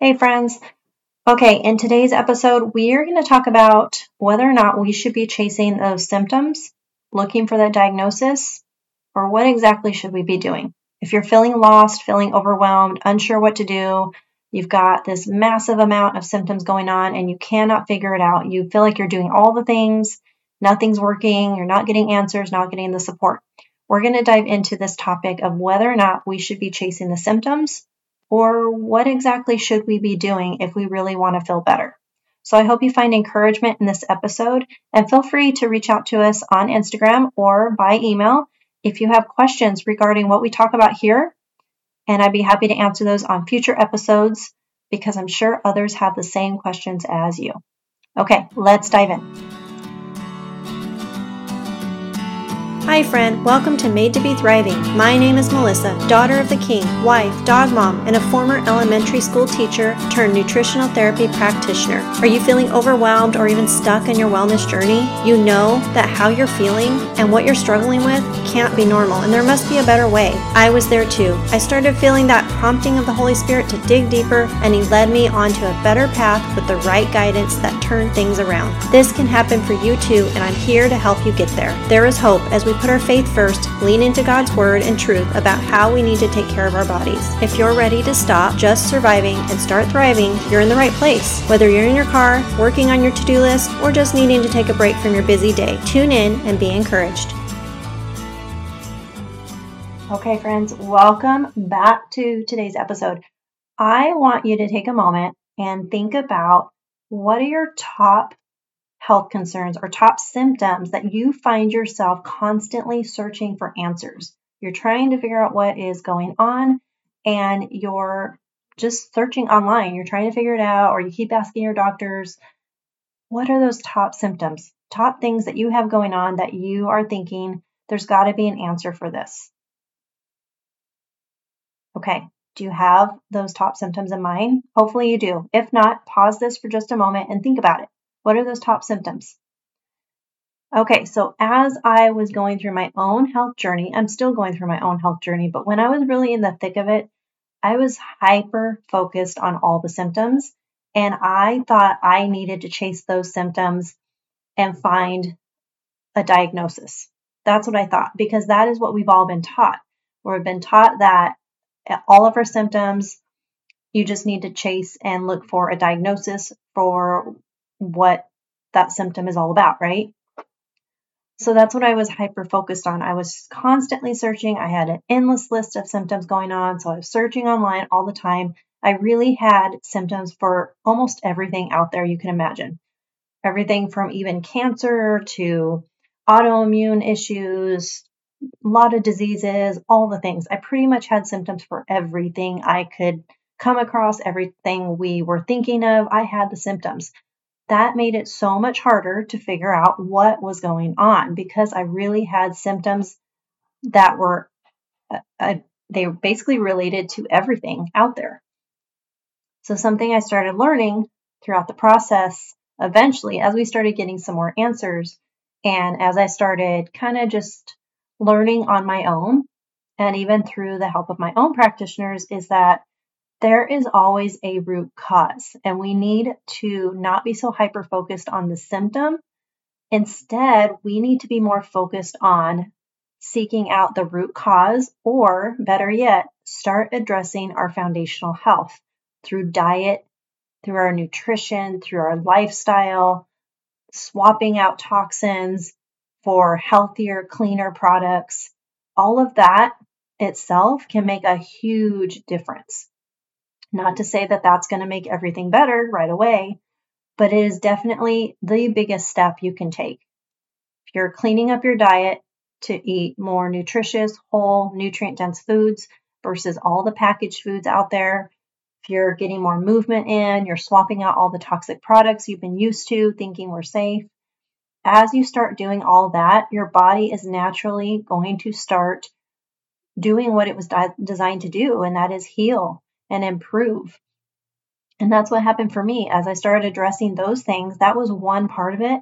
Hey, friends. Okay, in today's episode, we are going to talk about whether or not we should be chasing those symptoms, looking for that diagnosis, or what exactly should we be doing. If you're feeling lost, feeling overwhelmed, unsure what to do, you've got this massive amount of symptoms going on and you cannot figure it out, you feel like you're doing all the things, nothing's working, you're not getting answers, not getting the support. We're going to dive into this topic of whether or not we should be chasing the symptoms or what exactly should we be doing if we really want to feel better. So I hope you find encouragement in this episode and feel free to reach out to us on Instagram or by email if you have questions regarding what we talk about here. And I'd be happy to answer those on future episodes because I'm sure others have the same questions as you. Okay, let's dive in. Hi, friend. Welcome to Made to Be Thriving. My name is Melissa, daughter of the king, wife, dog mom, and a former elementary school teacher turned nutritional therapy practitioner. Are you feeling overwhelmed or even stuck in your wellness journey? You know that how you're feeling and what you're struggling with can't be normal, and there must be a better way. I was there too. I started feeling that prompting of the Holy Spirit to dig deeper, and He led me onto a better path with the right guidance that turned things around. This can happen for you too, and I'm here to help you get there. There is hope as we put our faith first, lean into God's word and truth about how we need to take care of our bodies. If you're ready to stop just surviving and start thriving, you're in the right place. Whether you're in your car, working on your to do list, or just needing to take a break from your busy day, tune in and be encouraged. Okay, friends, welcome back to today's episode. I want you to take a moment and think about what are your top health concerns or top symptoms that you find yourself constantly searching for answers. You're trying to figure out what is going on and you're just searching online. You're trying to figure it out, or you keep asking your doctors, what are those top symptoms, top things that you have going on that you are thinking there's got to be an answer for this? Okay, do you have those top symptoms in mind? Hopefully you do. If not, pause this for just a moment and think about it. What are those top symptoms? Okay, so as I was going through my own health journey, I'm still going through my own health journey, but when I was really in the thick of it, I was hyper focused on all the symptoms. And I thought I needed to chase those symptoms and find a diagnosis. That's what I thought, because that is what we've all been taught. We've been taught that eh, all of our symptoms, you just need to chase and look for a diagnosis for what that symptom is all about, right? So that's what I was hyper focused on. I was constantly searching. I had an endless list of symptoms going on. So I was searching online all the time. I really had symptoms for almost everything out there you can imagine. Everything from even cancer to autoimmune issues, a lot of diseases, all the things. I pretty much had symptoms for everything I could come across, everything we were thinking of. I had the symptoms that made it so much harder to figure out what was going on because I really had symptoms that were uh, uh, they basically related to everything out there. So something I started learning throughout the process eventually as we started getting some more answers and as I started kind of just learning on my own and even through the help of my own practitioners is that there is always a root cause, and we need to not be so hyper focused on the symptom. Instead, we need to be more focused on seeking out the root cause, or better yet, start addressing our foundational health through diet, through our nutrition, through our lifestyle, swapping out toxins for healthier, cleaner products. All of that itself can make a huge difference. Not to say that that's going to make everything better right away, but it is definitely the biggest step you can take. If you're cleaning up your diet to eat more nutritious, whole, nutrient dense foods versus all the packaged foods out there, if you're getting more movement in, you're swapping out all the toxic products you've been used to thinking were safe. As you start doing all that, your body is naturally going to start doing what it was designed to do, and that is heal and improve. And that's what happened for me as I started addressing those things. That was one part of it.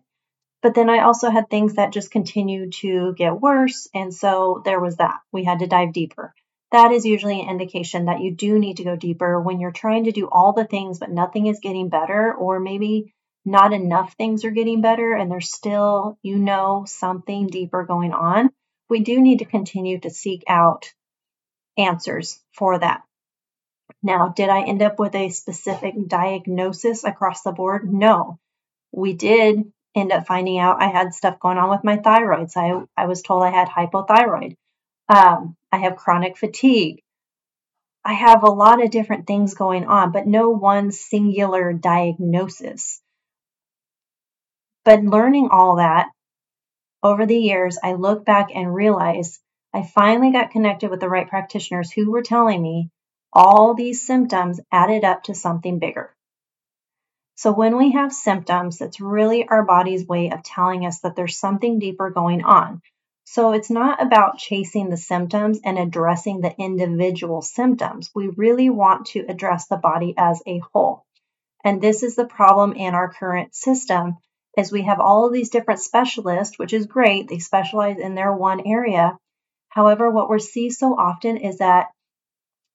But then I also had things that just continued to get worse. And so there was that. We had to dive deeper. that is usually an indication that you do need to go deeper when you're trying to do all the things, but nothing is getting better, or maybe not enough things are getting better and there's still, you know, something deeper going on. We do need to continue to seek out answers for that. Now, did I end up with a specific diagnosis across the board? No. We did end up finding out I had stuff going on with my thyroid. So I, I was told I had hypothyroid. Um, I have chronic fatigue. I have a lot of different things going on, but no one singular diagnosis. But learning all that over the years, I look back and realize I finally got connected with the right practitioners who were telling me all these symptoms added up to something bigger. So, when we have symptoms, that's really our body's way of telling us that there's something deeper going on. So, it's not about chasing the symptoms and addressing the individual symptoms. We really want to address the body as a whole. And this is the problem in our current system is we have all of these different specialists, which is great. They specialize in their one area. However, what we see so often is that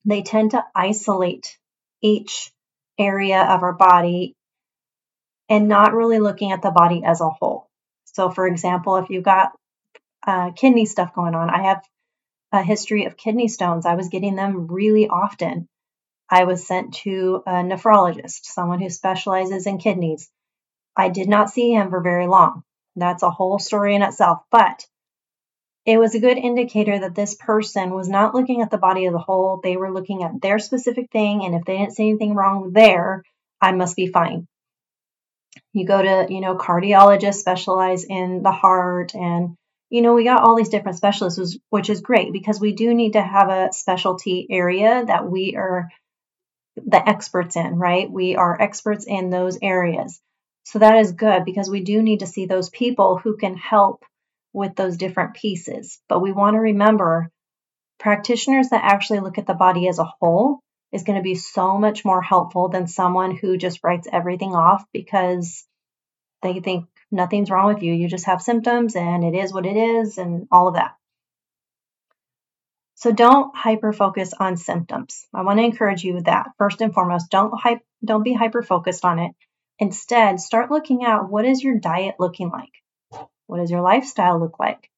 they tend to isolate each area of our body and not really looking at the body as a whole. So, for example, if you've got uh, kidney stuff going on, I have a history of kidney stones. I was getting them really often. I was sent to a nephrologist, someone who specializes in kidneys. I did not see him for very long. That's a whole story in itself. But it was a good indicator that this person was not looking at the body of the whole. They were looking at their specific thing. And if they didn't see anything wrong there, I must be fine. You go to, you know, cardiologists specialize in the heart and you know, we got all these different specialists, which is great because we do need to have a specialty area that we are the experts in, right? We are experts in those areas. So that is good because we do need to see those people who can help with those different pieces. But we want to remember practitioners that actually look at the body as a whole is going to be so much more helpful than someone who just writes everything off because they think nothing's wrong with you. You just have symptoms and it is what it is and all of that. So don't hyper focus on symptoms. I want to encourage you that first and foremost, don't hype, don't be hyper focused on it. Instead, start looking at what is your diet looking like? What does your lifestyle look like?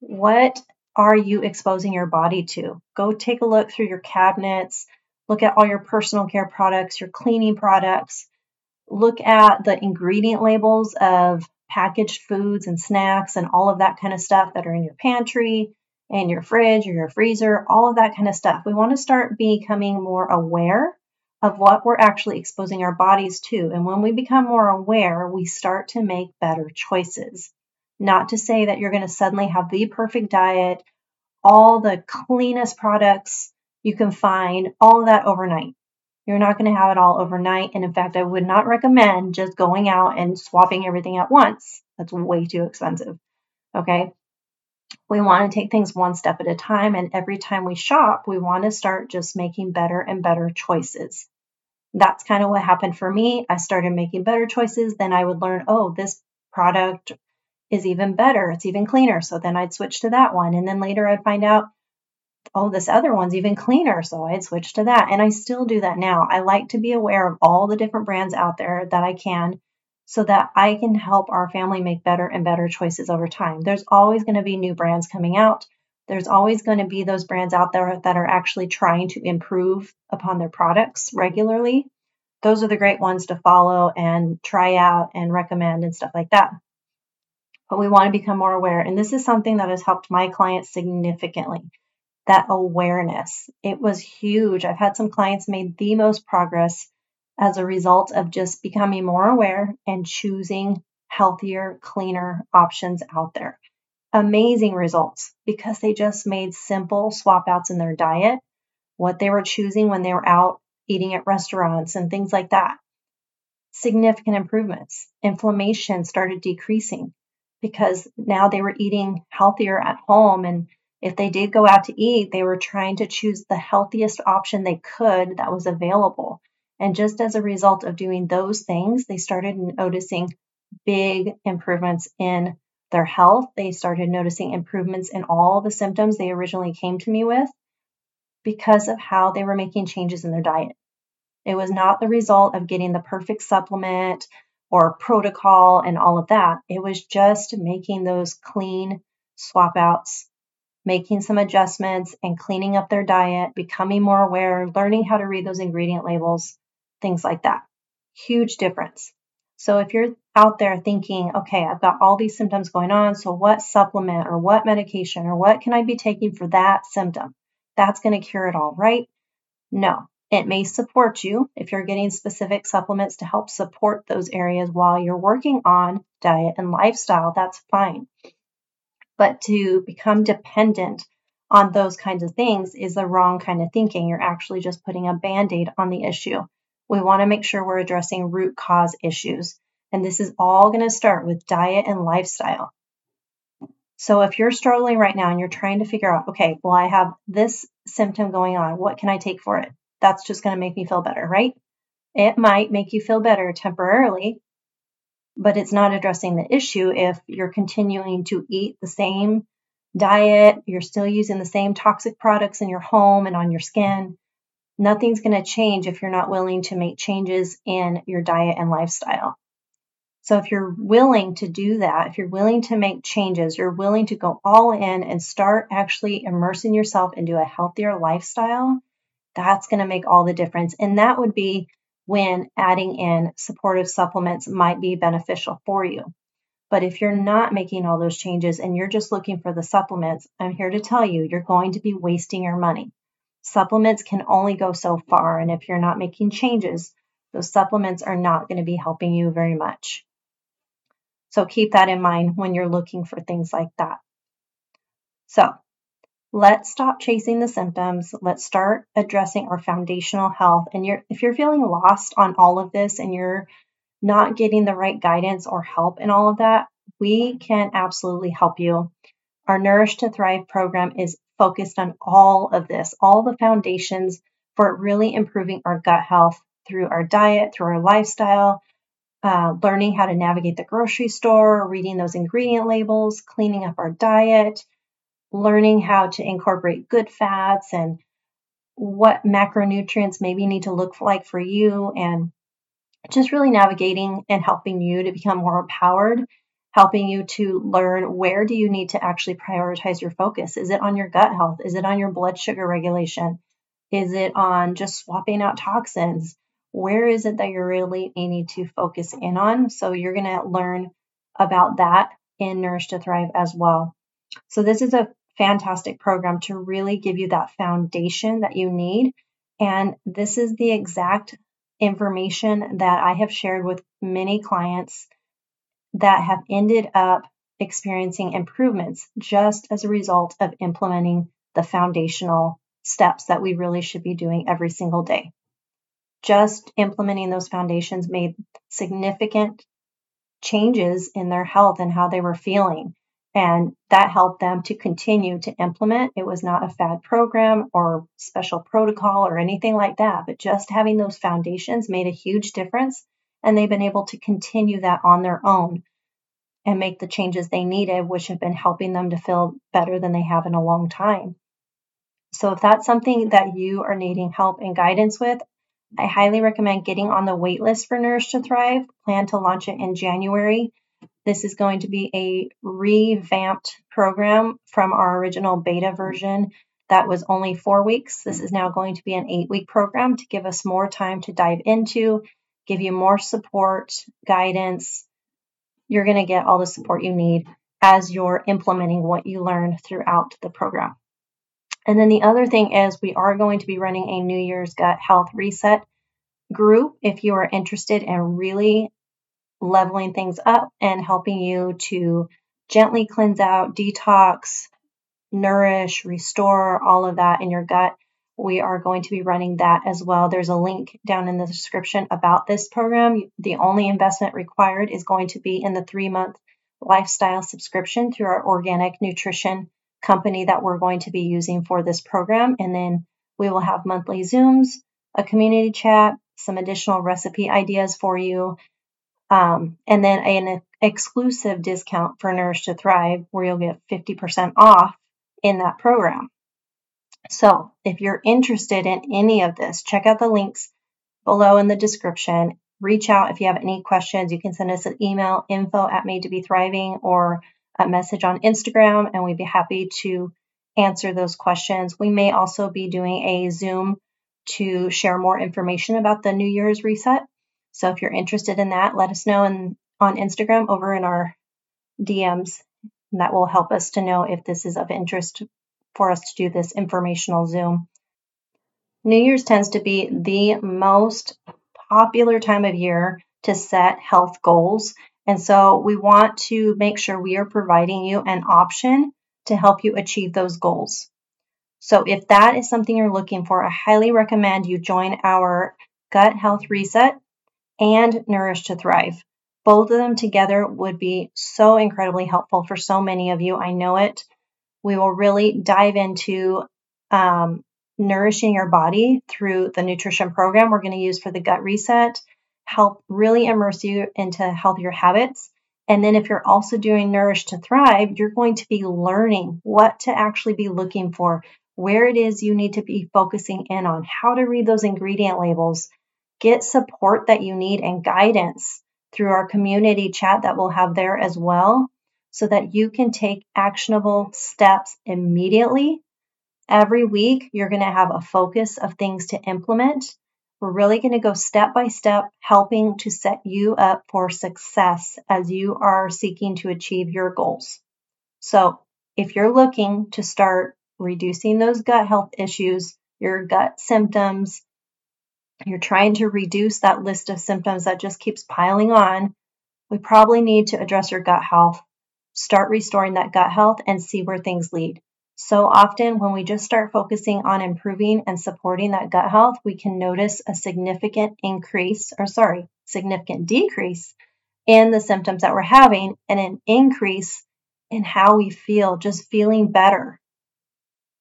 What are you exposing your body to? Go take a look through your cabinets, look at all your personal care products, your cleaning products, look at the ingredient labels of packaged foods and snacks and all of that kind of stuff that are in your pantry and your fridge or your freezer, all of that kind of stuff. We want to start becoming more aware of what we're actually exposing our bodies to. And when we become more aware, we start to make better choices. Not to say that you're going to suddenly have the perfect diet, all the cleanest products you can find, all of that overnight. You're not going to have it all overnight. And in fact, I would not recommend just going out and swapping everything at once. That's way too expensive. Okay. We want to take things one step at a time. And every time we shop, we want to start just making better and better choices. That's kind of what happened for me. I started making better choices. Then I would learn, oh, this product is even better. It's even cleaner. So then I'd switch to that one. And then later I'd find out, oh, this other one's even cleaner. So I'd switch to that. And I still do that now. I like to be aware of all the different brands out there that I can so that I can help our family make better and better choices over time. There's always going to be new brands coming out. There's always going to be those brands out there that are actually trying to improve upon their products regularly. Those are the great ones to follow and try out and recommend and stuff like that. But we want to become more aware. And this is something that has helped my clients significantly that awareness. It was huge. I've had some clients made the most progress as a result of just becoming more aware and choosing healthier, cleaner options out there. Amazing results because they just made simple swap outs in their diet, what they were choosing when they were out eating at restaurants and things like that. Significant improvements. Inflammation started decreasing because now they were eating healthier at home and if they did go out to eat, they were trying to choose the healthiest option they could that was available. And just as a result of doing those things, they started noticing big improvements in their health. They started noticing improvements in all the symptoms they originally came to me with. because of how they were making changes in their diet. It was not the result of getting the perfect supplement or protocol and all of that. It was just making those clean swap outs, making some adjustments and cleaning up their diet, becoming more aware, learning how to read those ingredient labels, things like that. Huge difference. So if you're out there thinking, okay, I've got all these symptoms going on, so what supplement or what medication or what can I be taking for that symptom? That's going to cure it all, right? No, it may support you if you're getting specific supplements to help support those areas while you're working on diet and lifestyle. That's fine. But to become dependent on those kinds of things is the wrong kind of thinking. You're actually just putting a band aid on the issue. We want to make sure we're addressing root cause issues. And this is all going to start with diet and lifestyle. So if you're struggling right now and you're trying to figure out, okay, well, I have this symptom going on, what can I take for it? that's just going to make me feel better, right? It might make you feel better temporarily, but it's not addressing the issue if you're continuing to eat the same diet, you're still using the same toxic products in your home and on your skin. Nothing's going to change if you're not willing to make changes in your diet and lifestyle. So, if you're willing to do that, if you're willing to make changes, you're willing to go all in and start actually immersing yourself into a healthier lifestyle, that's going to make all the difference. And that would be when adding in supportive supplements might be beneficial for you. But if you're not making all those changes and you're just looking for the supplements, I'm here to tell you, you're going to be wasting your money. Supplements can only go so far. And if you're not making changes, those supplements are not going to be helping you very much. So keep that in mind when you're looking for things like that. So let's stop chasing the symptoms. Let's start addressing our foundational health. And you're, if you're feeling lost on all of this and you're not getting the right guidance or help in all of that, we can absolutely help you. Our Nourish to Thrive program is focused on all of this, all the foundations for really improving our gut health through our diet, through our lifestyle, uh, learning how to navigate the grocery store, reading those ingredient labels, cleaning up our diet, learning how to incorporate good fats and what macronutrients maybe need to look like for you and just really navigating and helping you to become more empowered helping you to learn where do you need to actually prioritize your focus? Is it on your gut health? Is it on your blood sugar regulation? Is it on just swapping out toxins? Where is it that you're really need to focus in on? So you're going to learn about that in nourish to thrive as well. So this is a fantastic program to really give you that foundation that you need. And this is the exact information that I have shared with many clients that have ended up experiencing improvements just as a result of implementing the foundational steps that we really should be doing every single day. Just implementing those foundations made significant changes in their health and how they were feeling. And that helped them to continue to implement. It was not a fad program or special protocol or anything like that, but just having those foundations made a huge difference. And they've been able to continue that on their own and make the changes they needed, which have been helping them to feel better than they have in a long time. So, if that's something that you are needing help and guidance with, I highly recommend getting on the waitlist for Nourish to Thrive. Plan to launch it in January. This is going to be a revamped program from our original beta version that was only four weeks. This is now going to be an eight week program to give us more time to dive into, give you more support, guidance. You're going to get all the support you need as you're implementing what you learned throughout the program. And then the other thing is, we are going to be running a New Year's Gut Health Reset group if you are interested in really leveling things up and helping you to gently cleanse out, detox, nourish, restore all of that in your gut. We are going to be running that as well. There's a link down in the description about this program. The only investment required is going to be in the three month lifestyle subscription through our organic nutrition company that we're going to be using for this program. And then we will have monthly Zooms, a community chat, some additional recipe ideas for you, um, and then an exclusive discount for Nourish to Thrive where you'll get 50% off in that program. So, if you're interested in any of this, check out the links below in the description. Reach out if you have any questions. You can send us an email info at made to be thriving or a message on Instagram, and we'd be happy to answer those questions. We may also be doing a Zoom to share more information about the New Year's reset. So if you're interested in that, let us know in, on Instagram over in our DMs. That will help us to know if this is of interest for us to do this informational Zoom. New Year's tends to be the most popular time of year to set health goals. And so we want to make sure we are providing you an option to help you achieve those goals. So if that is something you're looking for, I highly recommend you join our Gut Health Reset and Nourish to Thrive. Both of them together would be so incredibly helpful for so many of you. I know it. We will really dive into um, nourishing your body through the nutrition program we're going to use for the gut reset, help really immerse you into healthier habits. And then, if you're also doing Nourish to Thrive, you're going to be learning what to actually be looking for, where it is you need to be focusing in on, how to read those ingredient labels, get support that you need and guidance through our community chat that we'll have there as well, so that you can take actionable steps immediately. Every week, you're going to have a focus of things to implement. We're really going to go step by step, helping to set you up for success as you are seeking to achieve your goals. So, if you're looking to start reducing those gut health issues, your gut symptoms. You're trying to reduce that list of symptoms that just keeps piling on. We probably need to address your gut health, start restoring that gut health, and see where things lead. So often, when we just start focusing on improving and supporting that gut health, we can notice a significant increase, or sorry, significant decrease in the symptoms that we're having and an increase in how we feel, just feeling better,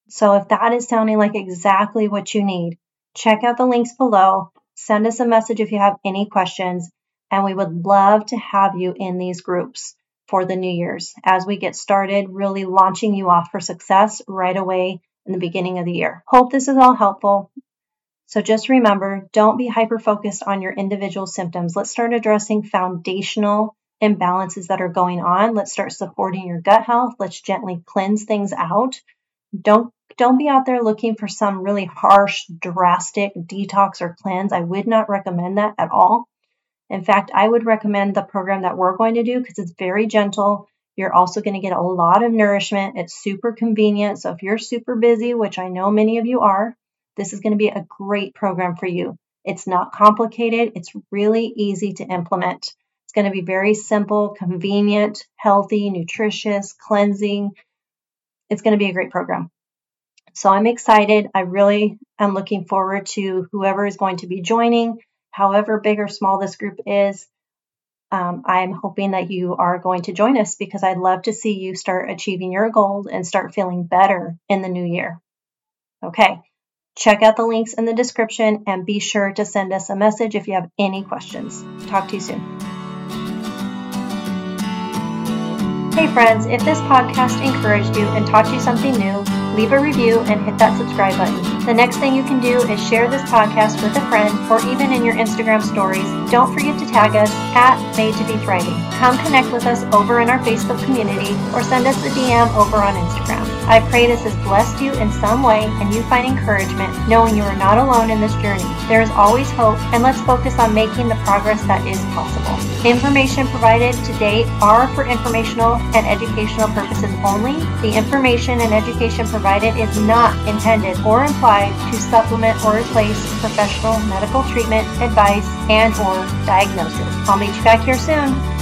so if that is sounding like exactly what you need, check out the links below. Send us a message if you have any questions, and we would love to have you in these groups for the New Year's as we get started, really launching you off for success right away in the beginning of the year. Hope this is all helpful. So just remember don't be hyper focused on your individual symptoms. Let's start addressing foundational imbalances that are going on. Let's start supporting your gut health. Let's gently cleanse things out. Don't don't be out there looking for some really harsh, drastic detox or cleanse. I would not recommend that at all. In fact, I would recommend the program that we're going to do because it's very gentle. You're also going to get a lot of nourishment. It's super convenient. So if you're super busy, which I know many of you are, this is going to be a great program for you. It's not complicated, it's really easy to implement. It's going to be very simple, convenient, healthy, nutritious, cleansing. It's going to be a great program. So I'm excited. I really am looking forward to whoever is going to be joining, however big or small this group is. Um, I'm hoping that you are going to join us because I'd love to see you start achieving your goals and start feeling better in the new year. Okay, check out the links in the description and be sure to send us a message if you have any questions. Talk to you soon. Hey friends, if this podcast encouraged you and taught you something new, leave a review and hit that subscribe button. The next thing you can do is share this podcast with a friend or even in your Instagram stories. Don't forget to tag us at Made to Be Thriving. Come connect with us over in our Facebook community or send us a DM over on Instagram. I pray this has blessed you in some way and you find encouragement knowing you are not alone in this journey. There is always hope, and let's focus on making the progress that is possible. Information provided to date are for informational and educational purposes only. The information and education provided is not intended or implied to supplement or replace professional medical treatment, advice, and or diagnosis. I'll meet you back here soon.